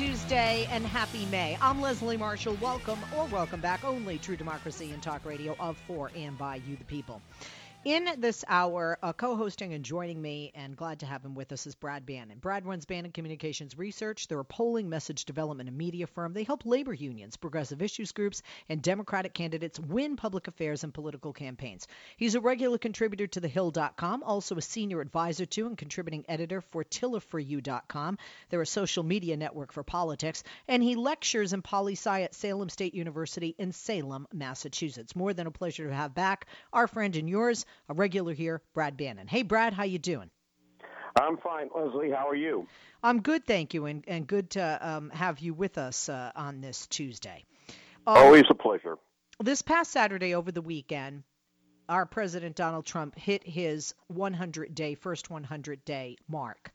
Tuesday and happy May. I'm Leslie Marshall. Welcome or welcome back. Only true democracy and talk radio of, for, and by you, the people. In this hour, uh, co hosting and joining me, and glad to have him with us, is Brad Bannon. Brad runs Bannon Communications Research. They're a polling, message development, and media firm. They help labor unions, progressive issues groups, and Democratic candidates win public affairs and political campaigns. He's a regular contributor to TheHill.com, also a senior advisor to and contributing editor for TillerForYou.com. They're a social media network for politics, and he lectures in poli sci at Salem State University in Salem, Massachusetts. More than a pleasure to have back our friend and yours a regular here, Brad Bannon. Hey, Brad, how you doing? I'm fine, Leslie. How are you? I'm good, thank you, and, and good to um, have you with us uh, on this Tuesday. Um, Always a pleasure. This past Saturday over the weekend, our President Donald Trump hit his 100 day, first 100 day mark.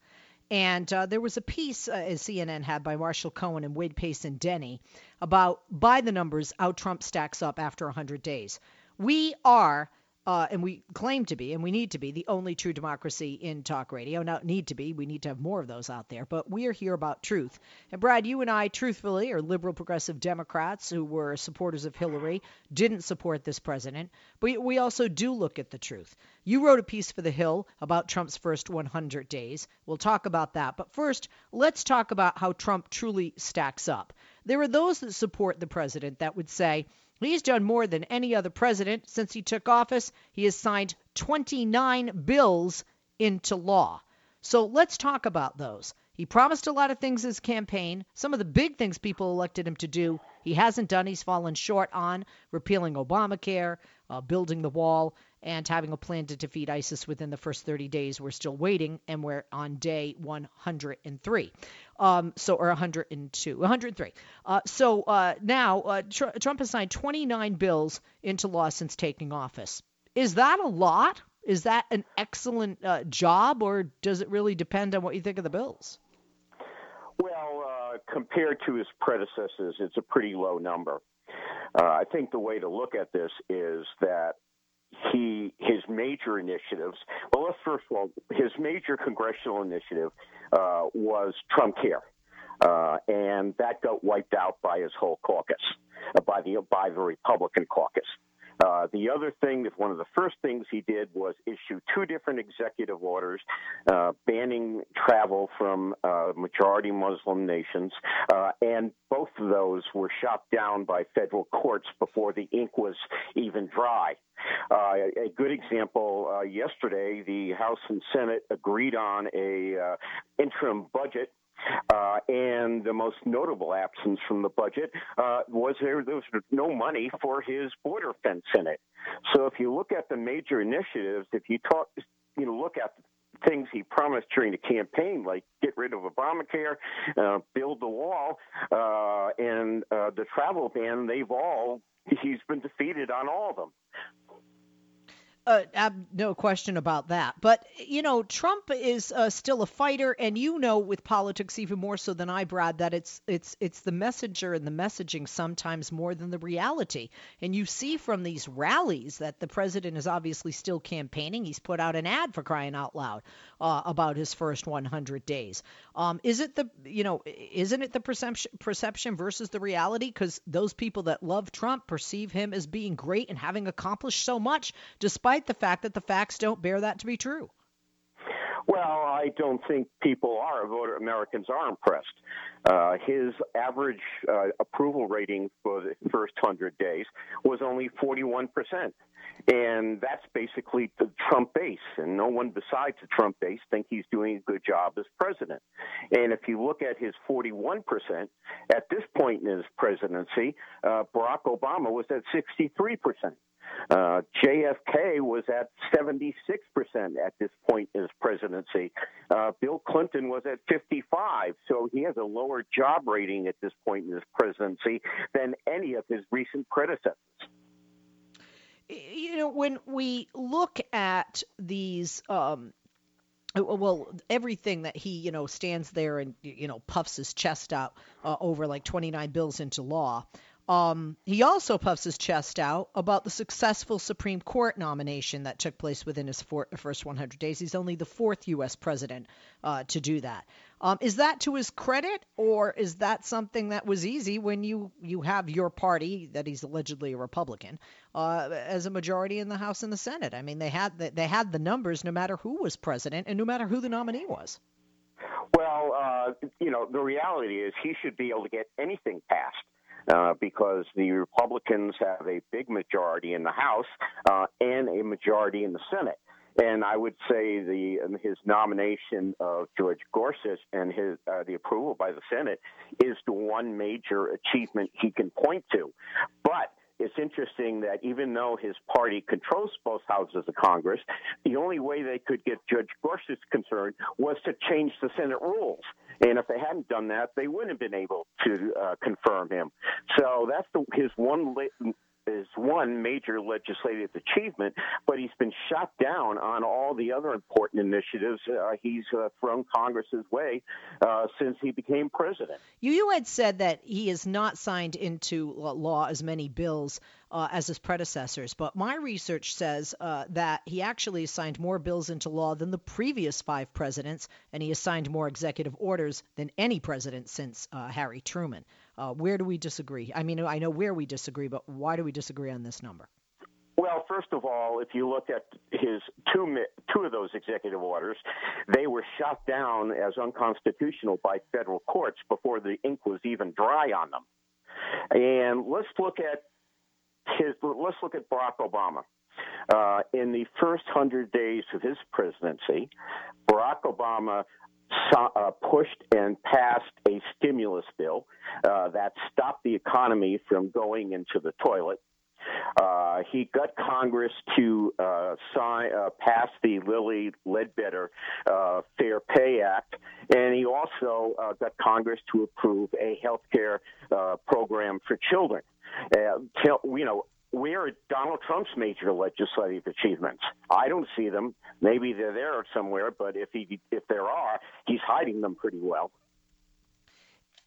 And uh, there was a piece, uh, as CNN had, by Marshall Cohen and Wade Payson-Denney about, by the numbers, how Trump stacks up after 100 days. We are uh, and we claim to be, and we need to be, the only true democracy in talk radio. Not need to be, we need to have more of those out there. But we are here about truth. And Brad, you and I, truthfully, are liberal progressive Democrats who were supporters of Hillary, didn't support this president. But we also do look at the truth. You wrote a piece for The Hill about Trump's first 100 days. We'll talk about that. But first, let's talk about how Trump truly stacks up. There are those that support the president that would say, He's done more than any other president since he took office. He has signed 29 bills into law. So let's talk about those. He promised a lot of things his campaign. Some of the big things people elected him to do, he hasn't done. He's fallen short on repealing Obamacare, uh, building the wall, and having a plan to defeat ISIS within the first 30 days. We're still waiting, and we're on day 103. Um, so, or 102, 103. Uh, so uh, now uh, Tr- Trump has signed 29 bills into law since taking office. Is that a lot? Is that an excellent uh, job, or does it really depend on what you think of the bills? Well, uh, compared to his predecessors, it's a pretty low number. Uh, I think the way to look at this is that he his major initiatives. Well, let's first of all, his major congressional initiative uh, was Trump Care, uh, and that got wiped out by his whole caucus, uh, by the by the Republican caucus. Uh, the other thing, that one of the first things he did was issue two different executive orders uh, banning travel from uh, majority Muslim nations, uh, and both of those were shot down by federal courts before the ink was even dry. Uh, a good example uh, yesterday, the House and Senate agreed on a interim budget and the most notable absence from the budget uh, was there, there was no money for his border fence in it. So if you look at the major initiatives, if you talk, you know, look at things he promised during the campaign, like get rid of Obamacare, uh, build the wall, uh, and uh, the travel ban, they've all he's been defeated on all of them. Uh, no question about that. But, you know, Trump is uh, still a fighter, and you know with politics even more so than I, Brad, that it's it's it's the messenger and the messaging sometimes more than the reality. And you see from these rallies that the president is obviously still campaigning. He's put out an ad for crying out loud uh, about his first 100 days. Um, is it the you know isn't it the perception perception versus the reality? Because those people that love Trump perceive him as being great and having accomplished so much, despite the fact that the facts don't bear that to be true. Well, I don't think people are voter Americans are impressed. Uh, his average uh, approval rating for the first hundred days was only 41 percent, and that's basically the Trump base. And no one besides the Trump base think he's doing a good job as president. And if you look at his 41 percent at this point in his presidency, uh, Barack Obama was at 63 percent. Uh, JFK was at 76% at this point in his presidency. Uh, Bill Clinton was at 55, so he has a lower job rating at this point in his presidency than any of his recent predecessors. You know, when we look at these um, well everything that he you know stands there and you know puffs his chest out uh, over like 29 bills into law um, he also puffs his chest out about the successful Supreme Court nomination that took place within his for- first 100 days. He's only the fourth U.S. president uh, to do that. Um, is that to his credit, or is that something that was easy when you you have your party that he's allegedly a Republican uh, as a majority in the House and the Senate? I mean, they had the, they had the numbers no matter who was president and no matter who the nominee was. Well, uh, you know, the reality is he should be able to get anything passed uh, because the Republicans have a big majority in the House uh, and a majority in the Senate. And I would say the his nomination of George Gorsuch and his uh, the approval by the Senate is the one major achievement he can point to. But it's interesting that even though his party controls both houses of Congress, the only way they could get Judge Gorsuch concerned was to change the Senate rules. And if they hadn't done that, they wouldn't have been able to uh, confirm him. So that's the, his one is one major legislative achievement, but he's been shot down on all the other important initiatives uh, he's uh, thrown Congress's way uh, since he became president. You, had said that he has not signed into law as many bills uh, as his predecessors, but my research says uh, that he actually signed more bills into law than the previous five presidents, and he has signed more executive orders than any president since uh, Harry Truman. Uh, where do we disagree? I mean, I know where we disagree, but why do we disagree on this number? Well, first of all, if you look at his two two of those executive orders, they were shot down as unconstitutional by federal courts before the ink was even dry on them. And let's look at his. Let's look at Barack Obama. Uh, in the first hundred days of his presidency, Barack Obama uh, pushed and passed a stimulus bill uh, that stopped the economy from going into the toilet. Uh, he got Congress to uh, sign, uh, pass the Lilly Ledbetter uh, Fair Pay Act, and he also uh, got Congress to approve a health care uh, program for children. Uh, you know, where are Donald Trump's major legislative achievements? I don't see them. Maybe they're there somewhere, but if he if there are, he's hiding them pretty well.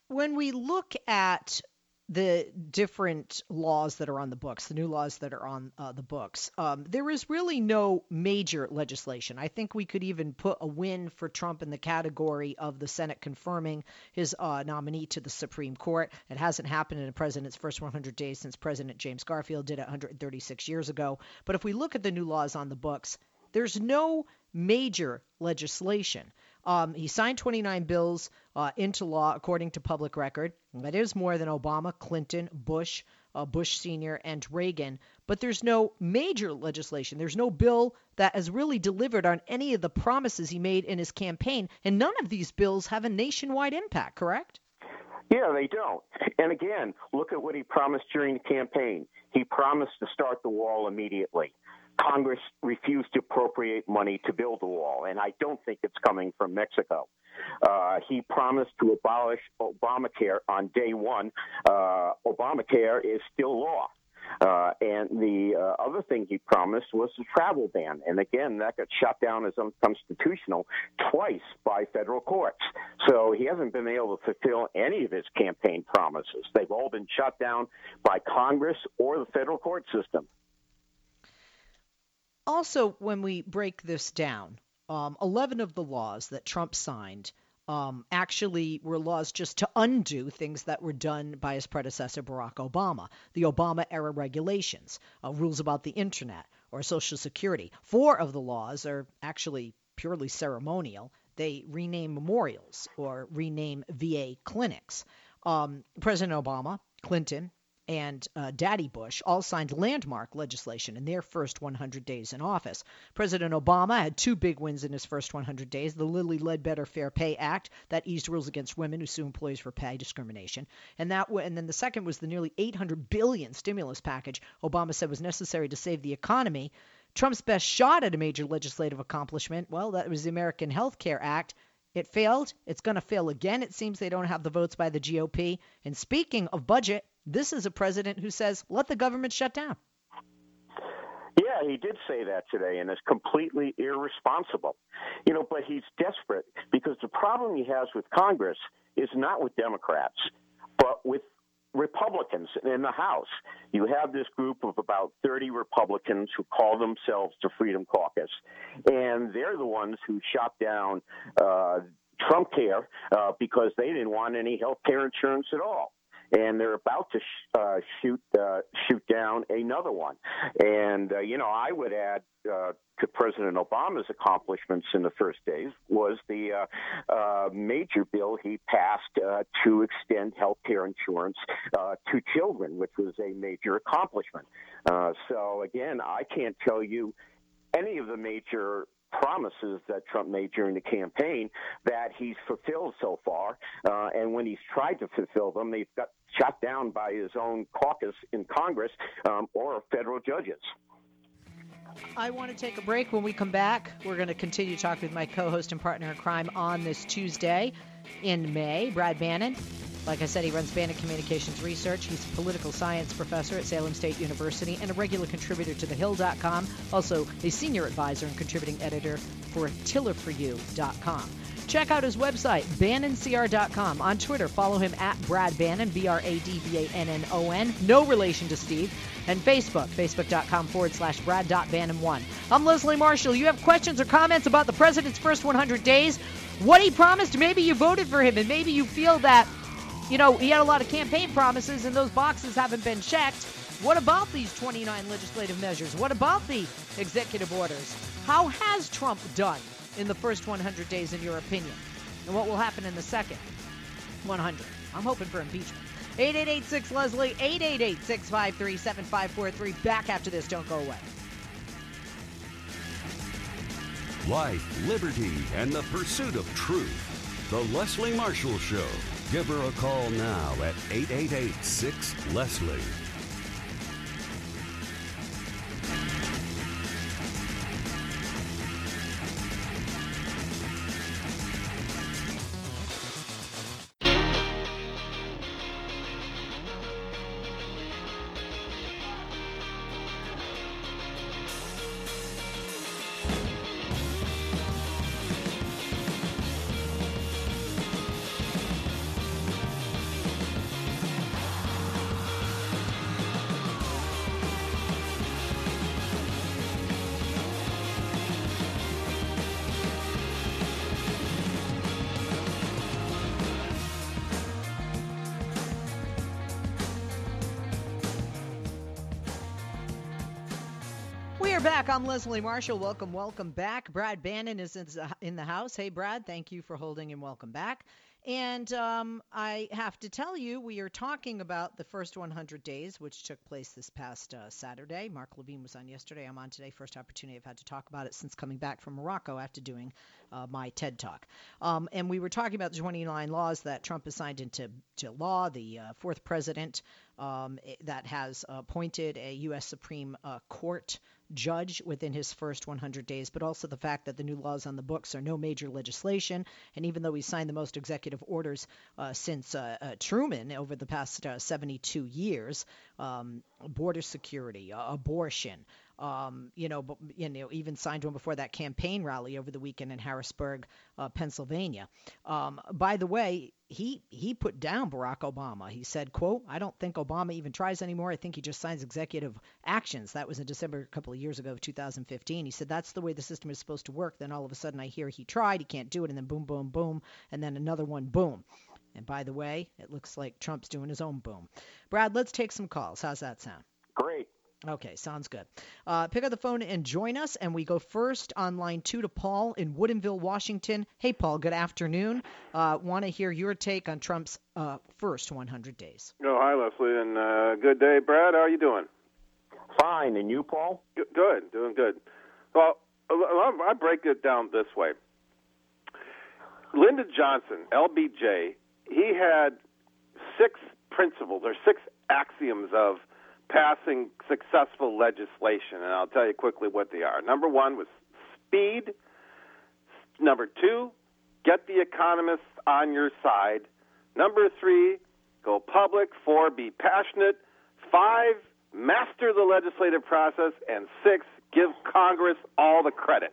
When we look at the different laws that are on the books, the new laws that are on uh, the books, um, there is really no major legislation. I think we could even put a win for Trump in the category of the Senate confirming his uh, nominee to the Supreme Court. It hasn't happened in a president's first 100 days since President James Garfield did it 136 years ago. But if we look at the new laws on the books, there's no major legislation. Um, he signed 29 bills uh, into law according to public record. That is more than Obama, Clinton, Bush, uh, Bush Sr., and Reagan. But there's no major legislation. There's no bill that has really delivered on any of the promises he made in his campaign. And none of these bills have a nationwide impact, correct? Yeah, they don't. And again, look at what he promised during the campaign. He promised to start the wall immediately. Congress refused to appropriate money to build the wall, and I don't think it's coming from Mexico. Uh, he promised to abolish Obamacare on day one. Uh, Obamacare is still law. Uh, and the uh, other thing he promised was the travel ban. And again, that got shut down as unconstitutional twice by federal courts. So he hasn't been able to fulfill any of his campaign promises. They've all been shut down by Congress or the federal court system. Also, when we break this down, um, 11 of the laws that Trump signed um, actually were laws just to undo things that were done by his predecessor, Barack Obama. The Obama era regulations, uh, rules about the internet, or Social Security. Four of the laws are actually purely ceremonial. They rename memorials or rename VA clinics. Um, President Obama, Clinton, and uh, Daddy Bush all signed landmark legislation in their first 100 days in office. President Obama had two big wins in his first 100 days the Lilly Ledbetter Fair Pay Act that eased rules against women who sue employees for pay discrimination. And that and then the second was the nearly 800 billion stimulus package Obama said was necessary to save the economy. Trump's best shot at a major legislative accomplishment, well, that was the American Health Care Act. It failed. It's going to fail again. It seems they don't have the votes by the GOP. And speaking of budget, this is a president who says, let the government shut down. Yeah, he did say that today, and it's completely irresponsible. You know, but he's desperate because the problem he has with Congress is not with Democrats, but with Republicans in the House. You have this group of about 30 Republicans who call themselves the Freedom Caucus, and they're the ones who shot down uh, Trump Care uh, because they didn't want any health care insurance at all and they're about to sh- uh, shoot uh, shoot down another one. And uh, you know, I would add uh, to President Obama's accomplishments in the first days was the uh, uh, major bill he passed to extend health care insurance to children, which was a major accomplishment. So again, I can't tell you any of the major promises that Trump made during the campaign that he's fulfilled so far. Uh, and when he's tried to fulfill them, they've got shot down by his own caucus in Congress um, or federal judges. I want to take a break. When we come back, we're going to continue to talk with my co host and partner in crime on this Tuesday in May, Brad Bannon. Like I said, he runs Bannon Communications Research. He's a political science professor at Salem State University and a regular contributor to TheHill.com, also a senior advisor and contributing editor for TillerForYou.com. Check out his website, BannonCR.com. On Twitter, follow him at Brad Bannon, B R A D B A N N O N. No relation to Steve. And Facebook, Facebook.com forward slash Brad.Bannon1. I'm Leslie Marshall. You have questions or comments about the president's first 100 days? What he promised? Maybe you voted for him, and maybe you feel that you know, he had a lot of campaign promises, and those boxes haven't been checked. What about these 29 legislative measures? What about the executive orders? How has Trump done in the first 100 days, in your opinion? And what will happen in the second 100? I'm hoping for impeachment. 8886 Leslie, 888 653 7543. Back after this. Don't go away. Life, liberty, and the pursuit of truth. The Leslie Marshall Show. Give her a call now at 888 6 Leslie. I'm Leslie Marshall. Welcome, welcome back. Brad Bannon is in the house. Hey, Brad, thank you for holding and welcome back. And um, I have to tell you, we are talking about the first 100 days, which took place this past uh, Saturday. Mark Levine was on yesterday. I'm on today. First opportunity I've had to talk about it since coming back from Morocco after doing uh, my TED Talk. Um, and we were talking about the 29 laws that Trump has signed into to law. The uh, fourth president um, that has appointed a U.S. Supreme uh, Court judge within his first 100 days, but also the fact that the new laws on the books are no major legislation. And even though he signed the most executive orders uh, since uh, uh, Truman over the past uh, 72 years, um, border security, abortion, um, you know, but, you know, even signed one before that campaign rally over the weekend in Harrisburg, uh, Pennsylvania. Um, by the way, he he put down Barack Obama. He said, "quote I don't think Obama even tries anymore. I think he just signs executive actions." That was in December a couple of years ago, 2015. He said that's the way the system is supposed to work. Then all of a sudden, I hear he tried, he can't do it, and then boom, boom, boom, and then another one, boom. And by the way, it looks like Trump's doing his own boom. Brad, let's take some calls. How's that sound? Great. Okay, sounds good. Uh, pick up the phone and join us. And we go first on line two to Paul in Woodinville, Washington. Hey, Paul, good afternoon. Uh, Want to hear your take on Trump's uh, first 100 days. Oh, hi, Leslie, and uh, good day, Brad. How are you doing? Fine. And you, Paul? Good, doing good. Well, I break it down this way. Lyndon Johnson, LBJ, he had six principles or six axioms of passing successful legislation, and I'll tell you quickly what they are. Number one was speed. Number two, get the economists on your side. Number three, go public. Four, be passionate. Five, master the legislative process. And six, give Congress all the credit.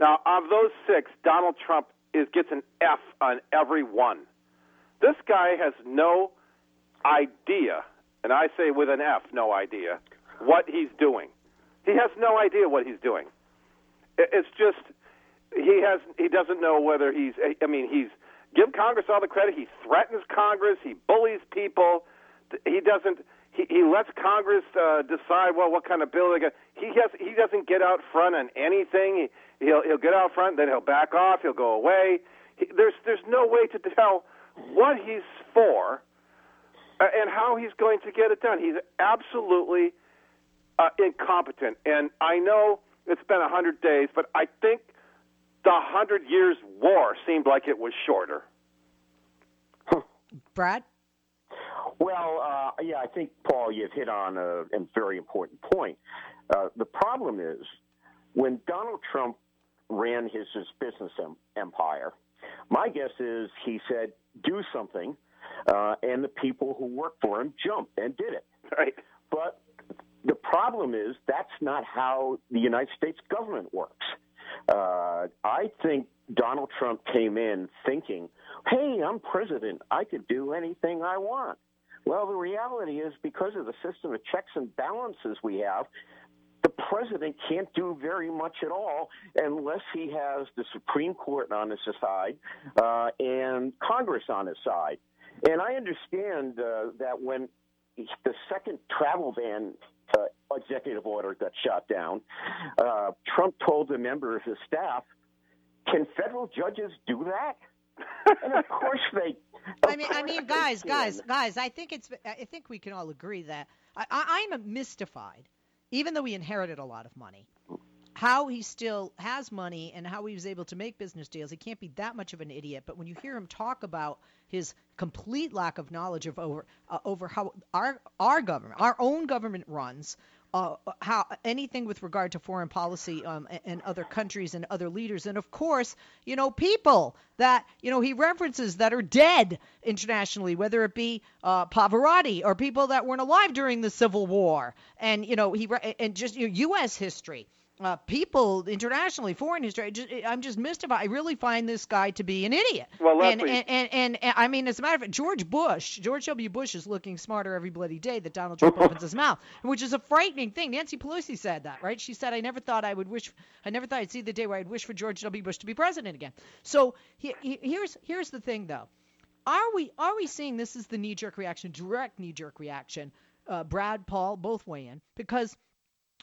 Now, of those six, Donald Trump is gets an F on every one. This guy has no idea and I say with an F, no idea what he's doing. He has no idea what he's doing. It's just he has he doesn't know whether he's. I mean, he's give Congress all the credit. He threatens Congress. He bullies people. He doesn't. He, he lets Congress uh, decide well what kind of bill they get. He has he doesn't get out front on anything. He, he'll he'll get out front, then he'll back off. He'll go away. He, there's there's no way to tell what he's for and how he's going to get it done. He's absolutely uh, incompetent. And I know it's been a hundred days, but I think the hundred years war seemed like it was shorter. Brad. Well, uh, yeah, I think Paul, you've hit on a, a very important point. Uh, the problem is when Donald Trump ran his, his business em- empire. My guess is he said, "Do something." Uh, and the people who work for him jumped and did it. Right. But the problem is that's not how the United States government works. Uh, I think Donald Trump came in thinking, "Hey, I'm president. I could do anything I want." Well, the reality is because of the system of checks and balances we have, the president can't do very much at all unless he has the Supreme Court on his side uh, and Congress on his side. And I understand uh, that when the second travel ban uh, executive order got shot down, uh, Trump told a member of his staff, "Can federal judges do that?" and of course they. Of I mean, I mean, guys, guys, guys. I think it's. I think we can all agree that I, I, I'm mystified, even though we inherited a lot of money how he still has money and how he was able to make business deals. He can't be that much of an idiot. But when you hear him talk about his complete lack of knowledge of over uh, over how our our government, our own government runs, uh, how anything with regard to foreign policy um, and, and, other countries and other leaders, and of course, you know, people that you know he references that are dead internationally, whether it be uh, Pavarotti or people that weren't alive during the Civil War, and you know he and just you know, U.S. history uh, people internationally, foreign history. Just, I'm just mystified. I really find this guy to be an idiot. Well, and, and, and, and, and, I mean, as a matter of fact, George Bush, George W. Bush is looking smarter every bloody day that Donald Trump opens his mouth, which is a frightening thing. Nancy Pelosi said that, right? She said, "I never thought I would wish, I never thought I'd see the day where I'd wish for George W. Bush to be president again." So he, he, here's here's the thing, though. Are we are we seeing this is the knee-jerk reaction, direct knee-jerk reaction? Uh, Brad, Paul, both weigh in because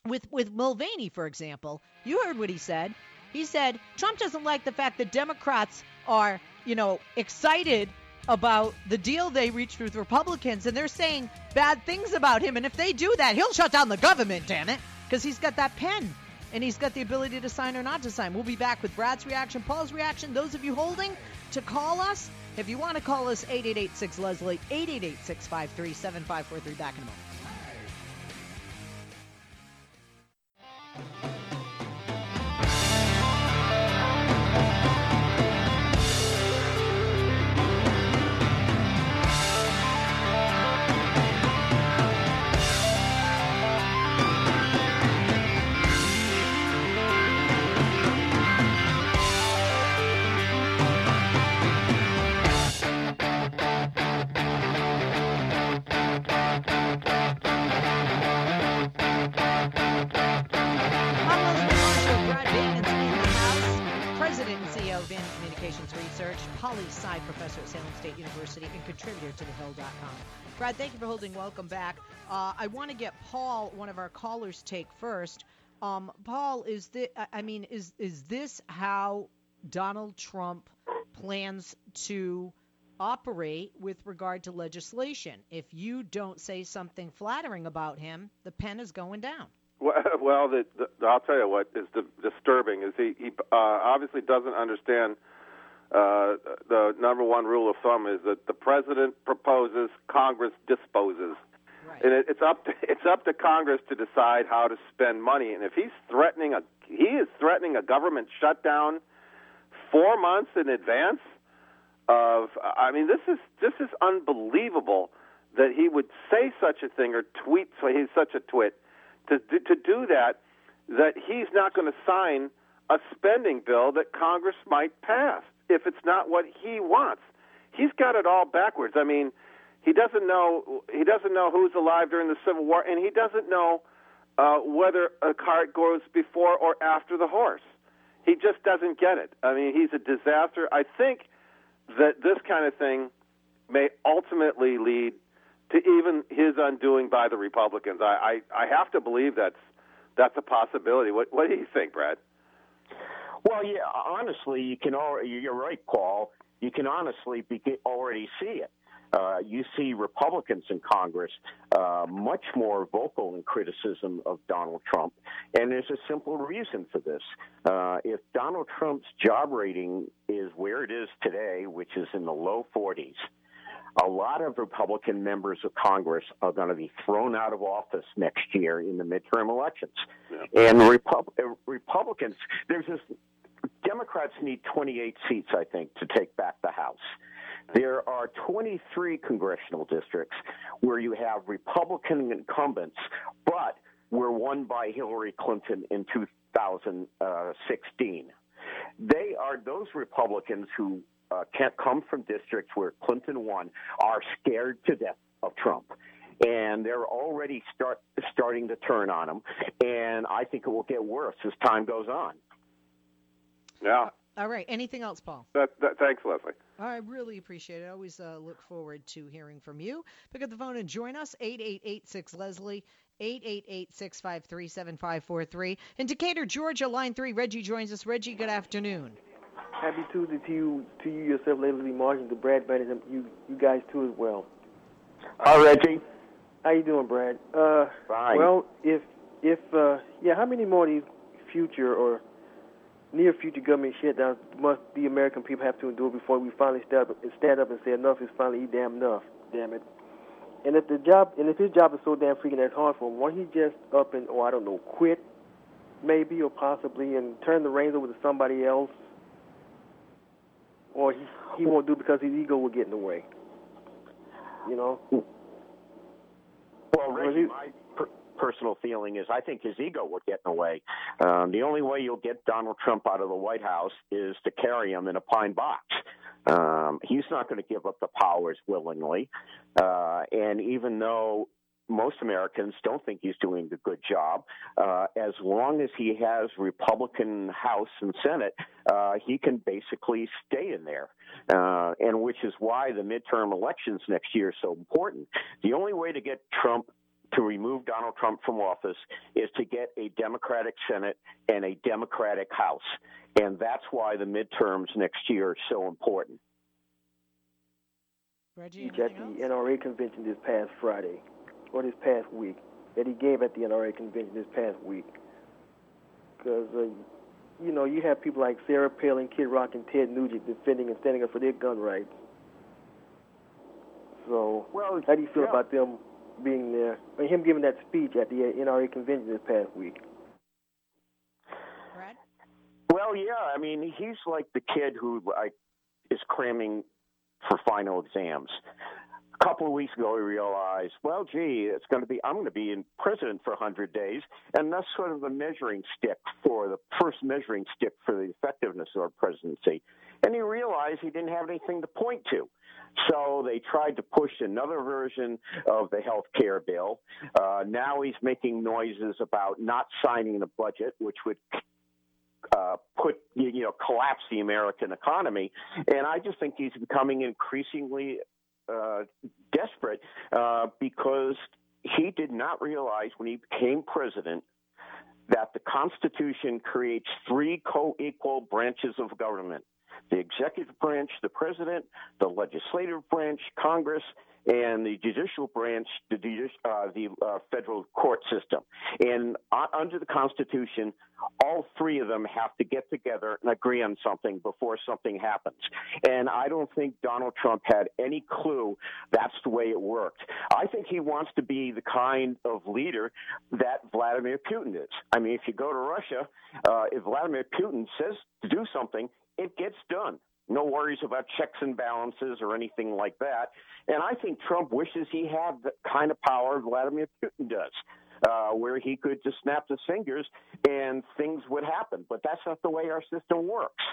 with with Mulvaney, for example, you heard what he said. He said Trump doesn't like the fact that Democrats are, you know, excited about the deal they reached with Republicans, and they're saying bad things about him. And if they do that, he'll shut down the government. Damn it, because he's got that pen. And he's got the ability to sign or not to sign. We'll be back with Brad's reaction, Paul's reaction. Those of you holding to call us, if you want to call us, 8886 Leslie, 888 653 7543. Back in a moment. Poli Brad, thank you for holding. Welcome back. Uh, I want to get Paul, one of our callers, take first. Um, Paul, is this, I mean, is is this how Donald Trump plans to operate with regard to legislation? If you don't say something flattering about him, the pen is going down. Well, the, the, I'll tell you what is disturbing is he, he uh, obviously doesn't understand uh, the number one rule of thumb is that the president proposes, Congress disposes, right. and it, it's up to it's up to Congress to decide how to spend money. And if he's threatening a he is threatening a government shutdown four months in advance of I mean this is this is unbelievable that he would say such a thing or tweet so he's such a twit to to do that that he's not going to sign a spending bill that Congress might pass if it's not what he wants. He's got it all backwards. I mean, he doesn't know he doesn't know who's alive during the Civil War, and he doesn't know uh, whether a cart goes before or after the horse. He just doesn't get it. I mean, he's a disaster. I think that this kind of thing may ultimately lead to even his undoing by the Republicans. I, I, I have to believe that's that's a possibility. What, what do you think, Brad? Well, yeah, honestly, you can already, you're right, Paul. You can honestly be, already see it. Uh, you see Republicans in Congress uh, much more vocal in criticism of Donald Trump, and there's a simple reason for this. Uh, if Donald Trump's job rating is where it is today, which is in the low 40s, a lot of Republican members of Congress are going to be thrown out of office next year in the midterm elections. Yeah. And Repub- uh, Republicans, there's this, Democrats need 28 seats, I think, to take back the House. There are 23 congressional districts where you have Republican incumbents, but were won by Hillary Clinton in 2016. They are those Republicans who uh, can't come from districts where Clinton won are scared to death of Trump. And they're already start starting to turn on him, and I think it will get worse as time goes on. Yeah. All right. Anything else, Paul? That, that, thanks, Leslie. I really appreciate it. I always uh, look forward to hearing from you. Pick up the phone and join us. 8886 Leslie. 888-653-7543. In Decatur, Georgia, line three, Reggie joins us. Reggie, good afternoon. Happy Tuesday to you, to you yourself, Leslie Martin, to Brad Bennett, and you, you guys too as well. Hi, Reggie. How you doing, Brad? Uh, Fine. Well, if if uh, yeah, how many more of these future or near future government shutdowns must the American people have to endure before we finally stand up, stand up and say enough is finally damn enough? Damn it. And if the job and if his job is so damn freaking that's hard for him, why he just up and or I don't know quit, maybe or possibly, and turn the reins over to somebody else or he he won't do because his ego will get in the way. You know. Well, Reggie, personal feeling is I think his ego would get in the way. Um, the only way you'll get Donald Trump out of the White House is to carry him in a pine box. Um, he's not going to give up the powers willingly. Uh, and even though most Americans don't think he's doing a good job. Uh, as long as he has Republican House and Senate, uh, he can basically stay in there, uh, and which is why the midterm elections next year are so important. The only way to get Trump to remove Donald Trump from office is to get a Democratic Senate and a Democratic House. And that's why the midterms next year are so important. Reggie, at the NRA convention this past Friday or this past week that he gave at the NRA convention this past week. Because, uh, you know, you have people like Sarah Palin, Kid Rock, and Ted Nugent defending and standing up for their gun rights. So, well, how do you feel yeah. about them being there, and him giving that speech at the NRA convention this past week? Brad? Well, yeah. I mean, he's like the kid who like is cramming for final exams a couple of weeks ago, he realized, well, gee, it's going to be, I'm going to be in president for 100 days. And that's sort of the measuring stick for the first measuring stick for the effectiveness of our presidency. And he realized he didn't have anything to point to. So they tried to push another version of the health care bill. Uh, now he's making noises about not signing the budget, which would uh, put you know collapse the American economy. And I just think he's becoming increasingly uh, desperate uh, because he did not realize when he became president that the Constitution creates three co-equal branches of government the executive branch, the president, the legislative branch, Congress, and the judicial branch, the, uh, the uh, federal court system. And uh, under the Constitution, all three of them have to get together and agree on something before something happens. And I don't think Donald Trump had any clue that's the way it worked. I think he wants to be the kind of leader that Vladimir Putin is. I mean, if you go to Russia, uh, if Vladimir Putin says to do something, it gets done. No worries about checks and balances or anything like that. And I think Trump wishes he had the kind of power Vladimir Putin does. Uh, where he could just snap his fingers and things would happen. But that's not the way our system works.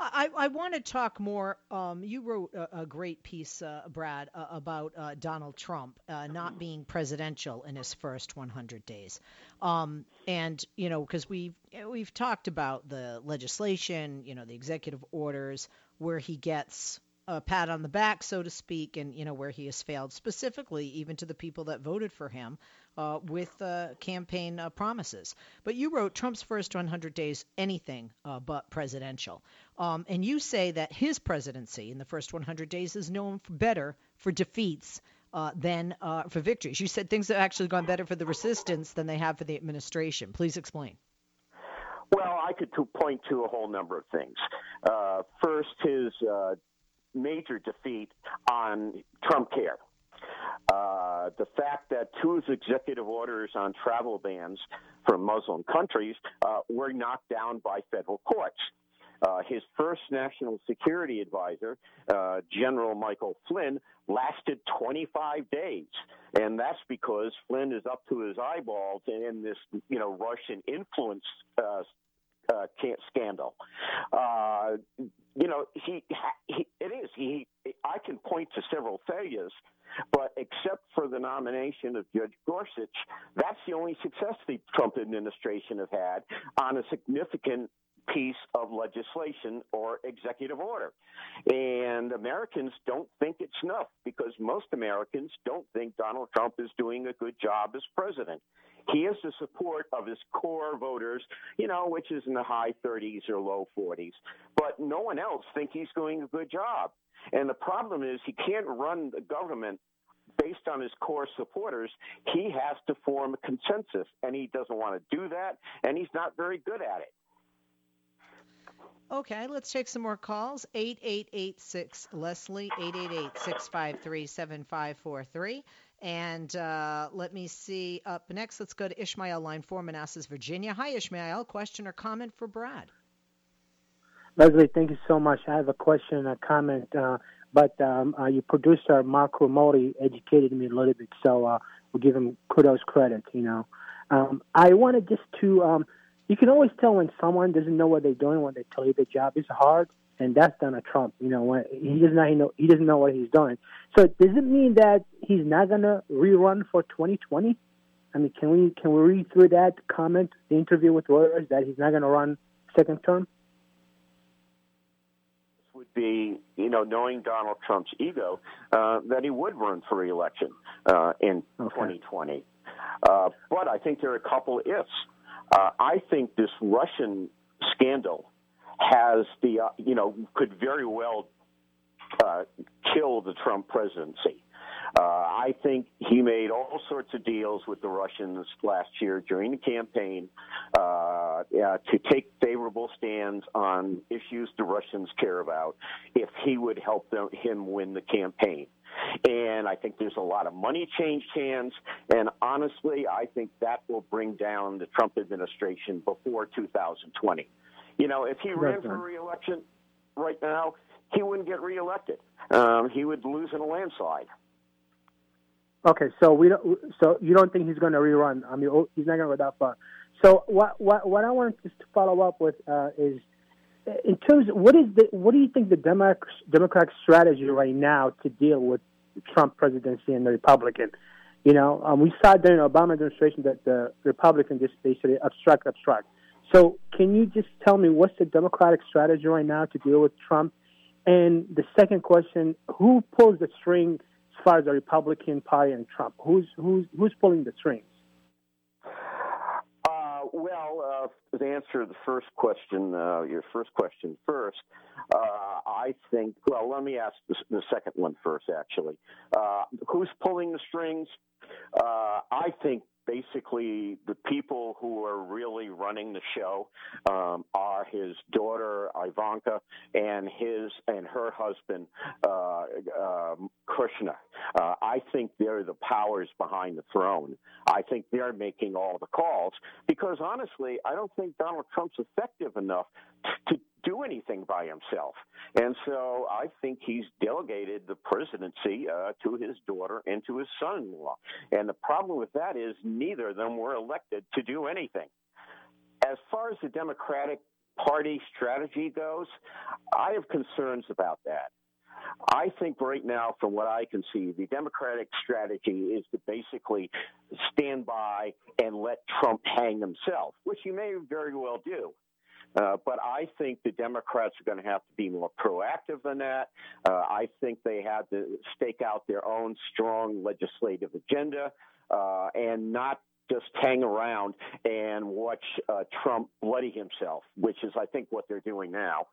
I, I want to talk more. Um, you wrote a, a great piece, uh, Brad, uh, about uh, Donald Trump uh, not being presidential in his first 100 days, um, and you know because we've we've talked about the legislation, you know, the executive orders where he gets a pat on the back, so to speak, and you know where he has failed specifically, even to the people that voted for him uh, with uh, campaign uh, promises. But you wrote Trump's first 100 days anything uh, but presidential, um, and you say that his presidency in the first 100 days is known for better for defeats. Uh, than uh, for victories. You said things have actually gone better for the resistance than they have for the administration. Please explain. Well, I could point to a whole number of things. first, his major defeat on Trump Care. Uh, the fact that two executive orders on travel bans from Muslim countries uh, were knocked down by federal courts. Uh, his first national security advisor, uh, General Michael Flynn, lasted 25 days, and that's because Flynn is up to his eyeballs in this, you know, Russian influence uh, uh, scandal. Uh, you know, he, he it is he. I can point to several failures, but except for the nomination of Judge Gorsuch, that's the only success the Trump administration have had on a significant piece of legislation or executive order. And Americans don't think it's enough because most Americans don't think Donald Trump is doing a good job as president. He has the support of his core voters, you know, which is in the high 30s or low 40s. But no one else think he's doing a good job. And the problem is he can't run the government based on his core supporters. He has to form a consensus, and he doesn't want to do that, and he's not very good at it. Okay, let's take some more calls. 8886 Leslie, 888 653 7543. And uh, let me see. Up next, let's go to Ishmael, line four, Manassas, Virginia. Hi, Ishmael. Question or comment for Brad? Leslie, thank you so much. I have a question and a comment, uh, but um, uh, your producer, Mark Romoli, educated me a little bit, so uh, we'll give him kudos credit, you know. Um, I wanted just to, um, you can always tell when someone doesn't know what they're doing when they tell you the job is hard and that's Donald Trump. You know, when he does not know he doesn't know what he's doing. So does it mean that he's not gonna rerun for 2020? I mean, can we can we read through that comment, the interview with Reuters, that he's not gonna run second term? This would be, you know, knowing Donald Trump's ego, uh, that he would run for reelection uh, in okay. 2020. Uh, but I think there are a couple ifs. Uh, I think this Russian scandal has the uh, you know could very well uh, kill the Trump presidency. Uh, I think he made all sorts of deals with the Russians last year during the campaign uh, to take favorable stands on issues the Russians care about if he would help them, him win the campaign. And I think there's a lot of money changed hands. And honestly, I think that will bring down the Trump administration before 2020. You know, if he ran for reelection right now, he wouldn't get reelected. Um, he would lose in a landslide. Okay, so we don't. So you don't think he's going to rerun? I mean, oh, he's not going to go that far. So what what what I wanted to follow up with uh, is, in terms, of, what is the what do you think the Democrat Democratic strategy right now to deal with Trump presidency and the Republican? You know, um, we saw during the Obama administration that the Republicans just basically obstruct, obstruct. So, can you just tell me what's the Democratic strategy right now to deal with Trump? And the second question: Who pulls the string as far as the Republican Party and Trump? Who's who's who's pulling the strings? Uh, well, uh, to answer the first question, uh, your first question first, uh, I think. Well, let me ask the, the second one first. Actually, uh, who's pulling the strings? I think basically the people who are really running the show um, are his daughter Ivanka and his and her husband uh, uh, Kushner. Uh, I think they're the powers behind the throne. I think they're making all the calls because honestly, I don't think Donald Trump's effective enough to do anything by himself. And so I think he's delegated the presidency uh, to his daughter and to his son in law. And the problem with that is neither of them were elected to do anything. As far as the Democratic Party strategy goes, I have concerns about that. I think right now, from what I can see, the Democratic strategy is to basically stand by and let Trump hang himself, which he may very well do. Uh, but I think the Democrats are going to have to be more proactive than that. Uh, I think they have to stake out their own strong legislative agenda uh, and not just hang around and watch uh, Trump bloody himself, which is, I think, what they're doing now.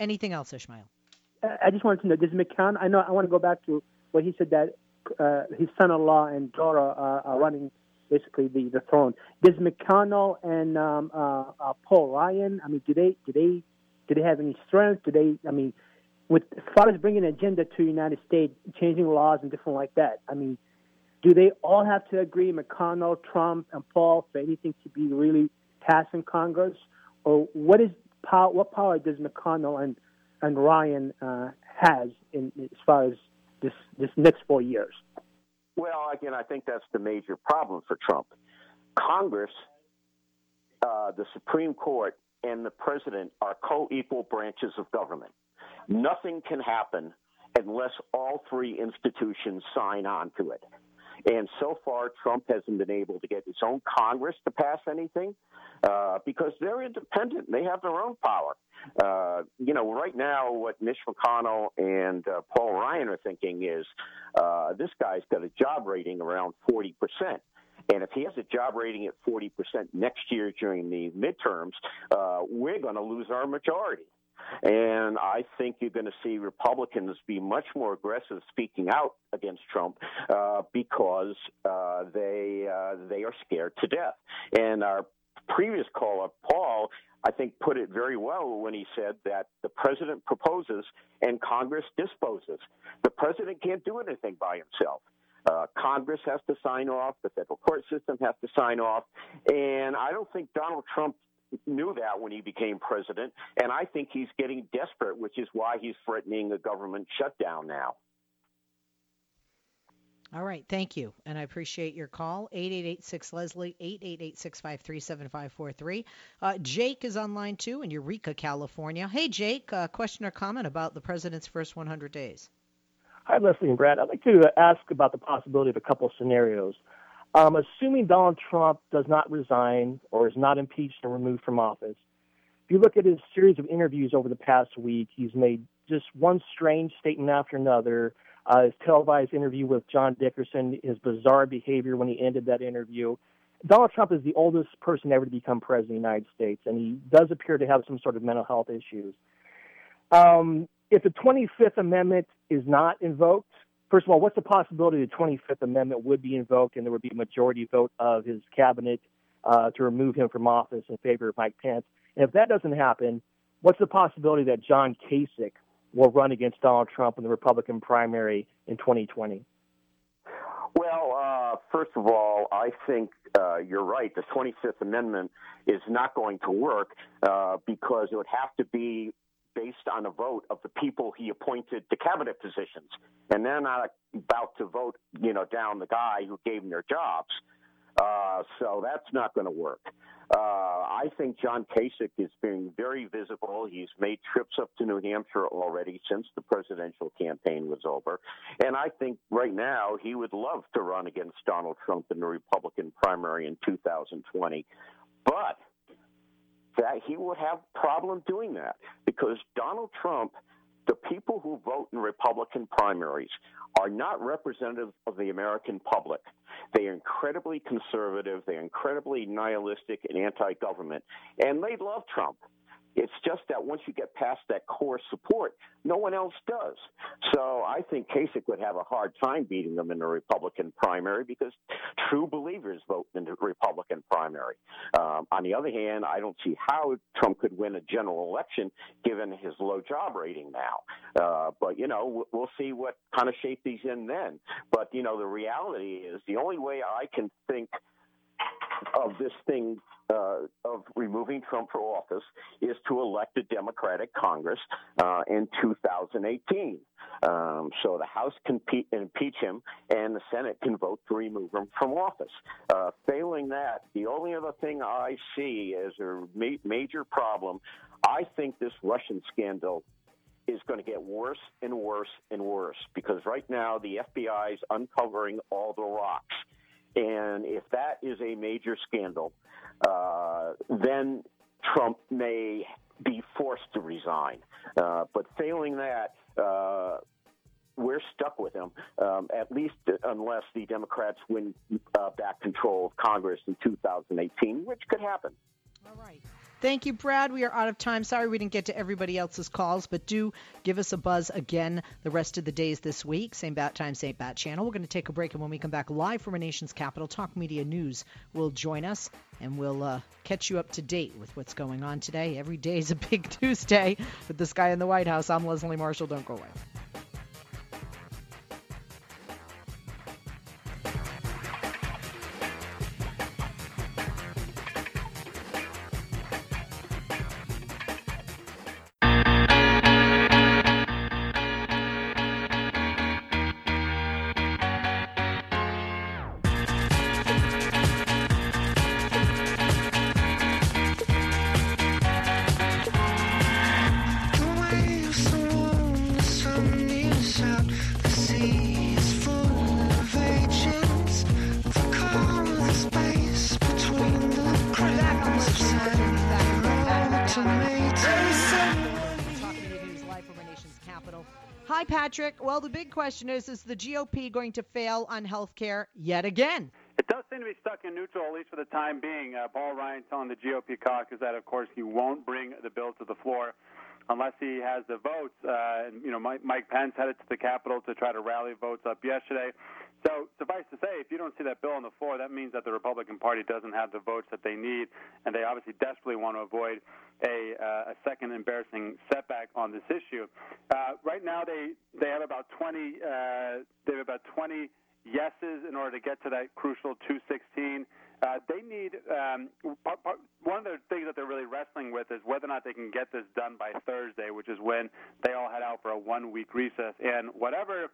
Anything else, Ishmael? I just wanted to know, does McConnell, I know I want to go back to what he said that uh, his son-in-law and daughter are, are running basically the, the throne. Does McConnell and um, uh, uh, Paul Ryan, I mean, do they do they do they have any strength? Do they? I mean, with as far as bringing an agenda to the United States, changing laws and different like that. I mean, do they all have to agree, McConnell, Trump, and Paul, for anything to be really passed in Congress, or what is power? What power does McConnell and and Ryan uh, has in as far as this this next four years? Well, again, I think that's the major problem for Trump. Congress, uh, the Supreme Court, and the president are co equal branches of government. Nothing can happen unless all three institutions sign on to it. And so far, Trump hasn't been able to get his own Congress to pass anything uh, because they're independent. They have their own power. Uh, you know, right now, what Mitch McConnell and uh, Paul Ryan are thinking is uh, this guy's got a job rating around 40%. And if he has a job rating at 40% next year during the midterms, uh, we're going to lose our majority. And I think you're going to see Republicans be much more aggressive speaking out against Trump uh, because uh, they uh, they are scared to death. And our previous caller, Paul, I think put it very well when he said that the president proposes and Congress disposes. The president can't do anything by himself. Uh, Congress has to sign off. The federal court system has to sign off. And I don't think Donald Trump knew that when he became president. And I think he's getting desperate, which is why he's threatening a government shutdown now. All right, thank you, and I appreciate your call. 8886 Leslie, 888-653-7543. Uh, Jake is online too in Eureka, California. Hey, Jake, uh, question or comment about the president's first 100 days? Hi, Leslie and Brad. I'd like to ask about the possibility of a couple of scenarios. Um, assuming Donald Trump does not resign or is not impeached and removed from office, if you look at his series of interviews over the past week, he's made just one strange statement after another – uh, his televised interview with John Dickerson, his bizarre behavior when he ended that interview. Donald Trump is the oldest person ever to become president of the United States, and he does appear to have some sort of mental health issues. Um, if the 25th Amendment is not invoked, first of all, what's the possibility the 25th Amendment would be invoked and there would be a majority vote of his cabinet uh, to remove him from office in favor of Mike Pence? And if that doesn't happen, what's the possibility that John Kasich will run against Donald Trump in the Republican primary in 2020? Well, uh, first of all, I think uh, you're right. The 25th Amendment is not going to work uh, because it would have to be based on a vote of the people he appointed to cabinet positions, and they're not about to vote, you know, down the guy who gave them their jobs. Uh, so that's not going to work. Uh, I think John Kasich is being very visible. He's made trips up to New Hampshire already since the presidential campaign was over. And I think right now he would love to run against Donald Trump in the Republican primary in 2020. But that he would have problem doing that because Donald Trump – the people who vote in Republican primaries are not representative of the American public. They are incredibly conservative, they're incredibly nihilistic and anti government, and they love Trump. It's just that once you get past that core support, no one else does. So I think Kasich would have a hard time beating them in the Republican primary because true believers vote in the Republican primary. Um, on the other hand, I don't see how Trump could win a general election given his low job rating now. Uh, but, you know, we'll see what kind of shape he's in then. But, you know, the reality is the only way I can think – of this thing uh, of removing Trump from office is to elect a Democratic Congress uh, in 2018. Um, so the House can pe- impeach him and the Senate can vote to remove him from office. Uh, failing that, the only other thing I see as a ma- major problem, I think this Russian scandal is going to get worse and worse and worse because right now the FBI is uncovering all the rocks and if that is a major scandal, uh, then Trump may be forced to resign. Uh, but failing that, uh, we're stuck with him, um, at least unless the Democrats win uh, back control of Congress in 2018, which could happen. All right. Thank you, Brad. We are out of time. Sorry we didn't get to everybody else's calls, but do give us a buzz again the rest of the days this week. Same bat time, same bat channel. We're going to take a break, and when we come back live from a nation's capital, Talk Media News will join us, and we'll uh, catch you up to date with what's going on today. Every day is a big Tuesday with this guy in the White House. I'm Leslie Marshall. Don't go away. Question is is the GOP going to fail on health care yet again? It does seem to be stuck in neutral, at least for the time being. Uh, Paul Ryan telling the GOP caucus that, of course, he won't bring the bill to the floor unless he has the votes. Uh, you know, Mike, Mike Pence headed to the Capitol to try to rally votes up yesterday. So suffice to say, if you don't see that bill on the floor, that means that the Republican Party doesn't have the votes that they need, and they obviously desperately want to avoid a, uh, a second embarrassing setback on this issue. Uh, right now, they they have about 20 uh, they have about 20 yeses in order to get to that crucial 216. Uh, they need um, part, part, one of the things that they're really wrestling with is whether or not they can get this done by Thursday, which is when they all head out for a one week recess. And whatever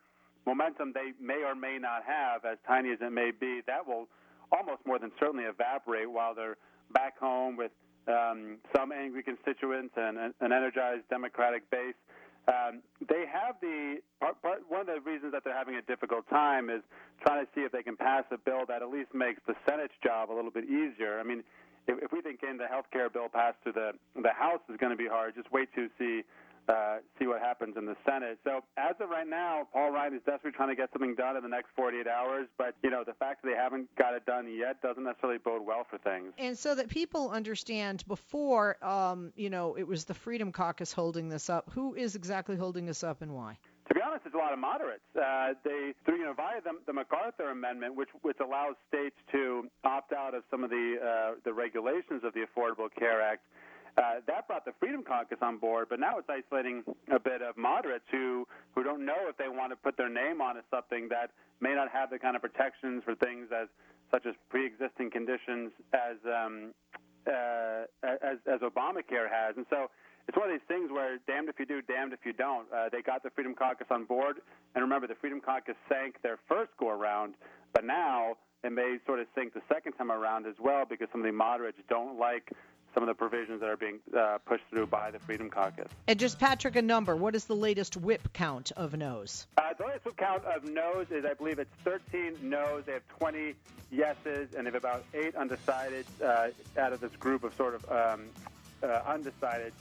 momentum they may or may not have, as tiny as it may be, that will almost more than certainly evaporate while they're back home with um, some angry constituents and an energized Democratic base. Um, they have the part, part, one of the reasons that they're having a difficult time is trying to see if they can pass a bill that at least makes the Senate's job a little bit easier. I mean, if, if we think getting the health care bill passed to the the House is going to be hard, just wait to see uh, see what happens in the Senate. So as of right now, Paul Ryan is desperately trying to get something done in the next 48 hours. But you know, the fact that they haven't got it done yet doesn't necessarily bode well for things. And so that people understand, before um, you know, it was the Freedom Caucus holding this up. Who is exactly holding this up, and why? To be honest, it's a lot of moderates. Uh, they, through you know, via the, the MacArthur Amendment, which which allows states to opt out of some of the uh, the regulations of the Affordable Care Act. Uh, that brought the Freedom Caucus on board, but now it's isolating a bit of moderates who who don't know if they want to put their name on something that may not have the kind of protections for things as such as pre-existing conditions as um, uh, as, as Obamacare has, and so it's one of these things where damned if you do, damned if you don't. Uh, they got the Freedom Caucus on board, and remember, the Freedom Caucus sank their first go around, but now it may sort of sink the second time around as well because some of the moderates don't like some of the provisions that are being uh, pushed through by the Freedom Caucus. And just Patrick, a number. What is the latest whip count of no's? Uh, the latest whip count of no's is, I believe, it's 13 no's. They have 20 yeses, and they have about eight undecided uh, out of this group of sort of um, uh, undecided.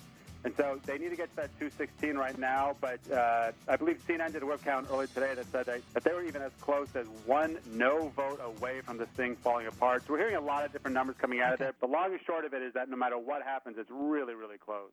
And so they need to get to that 216 right now. But uh, I believe CNN did a whip count earlier today that said that they were even as close as one no vote away from this thing falling apart. So we're hearing a lot of different numbers coming out of there. The long and short of it is that no matter what happens, it's really, really close.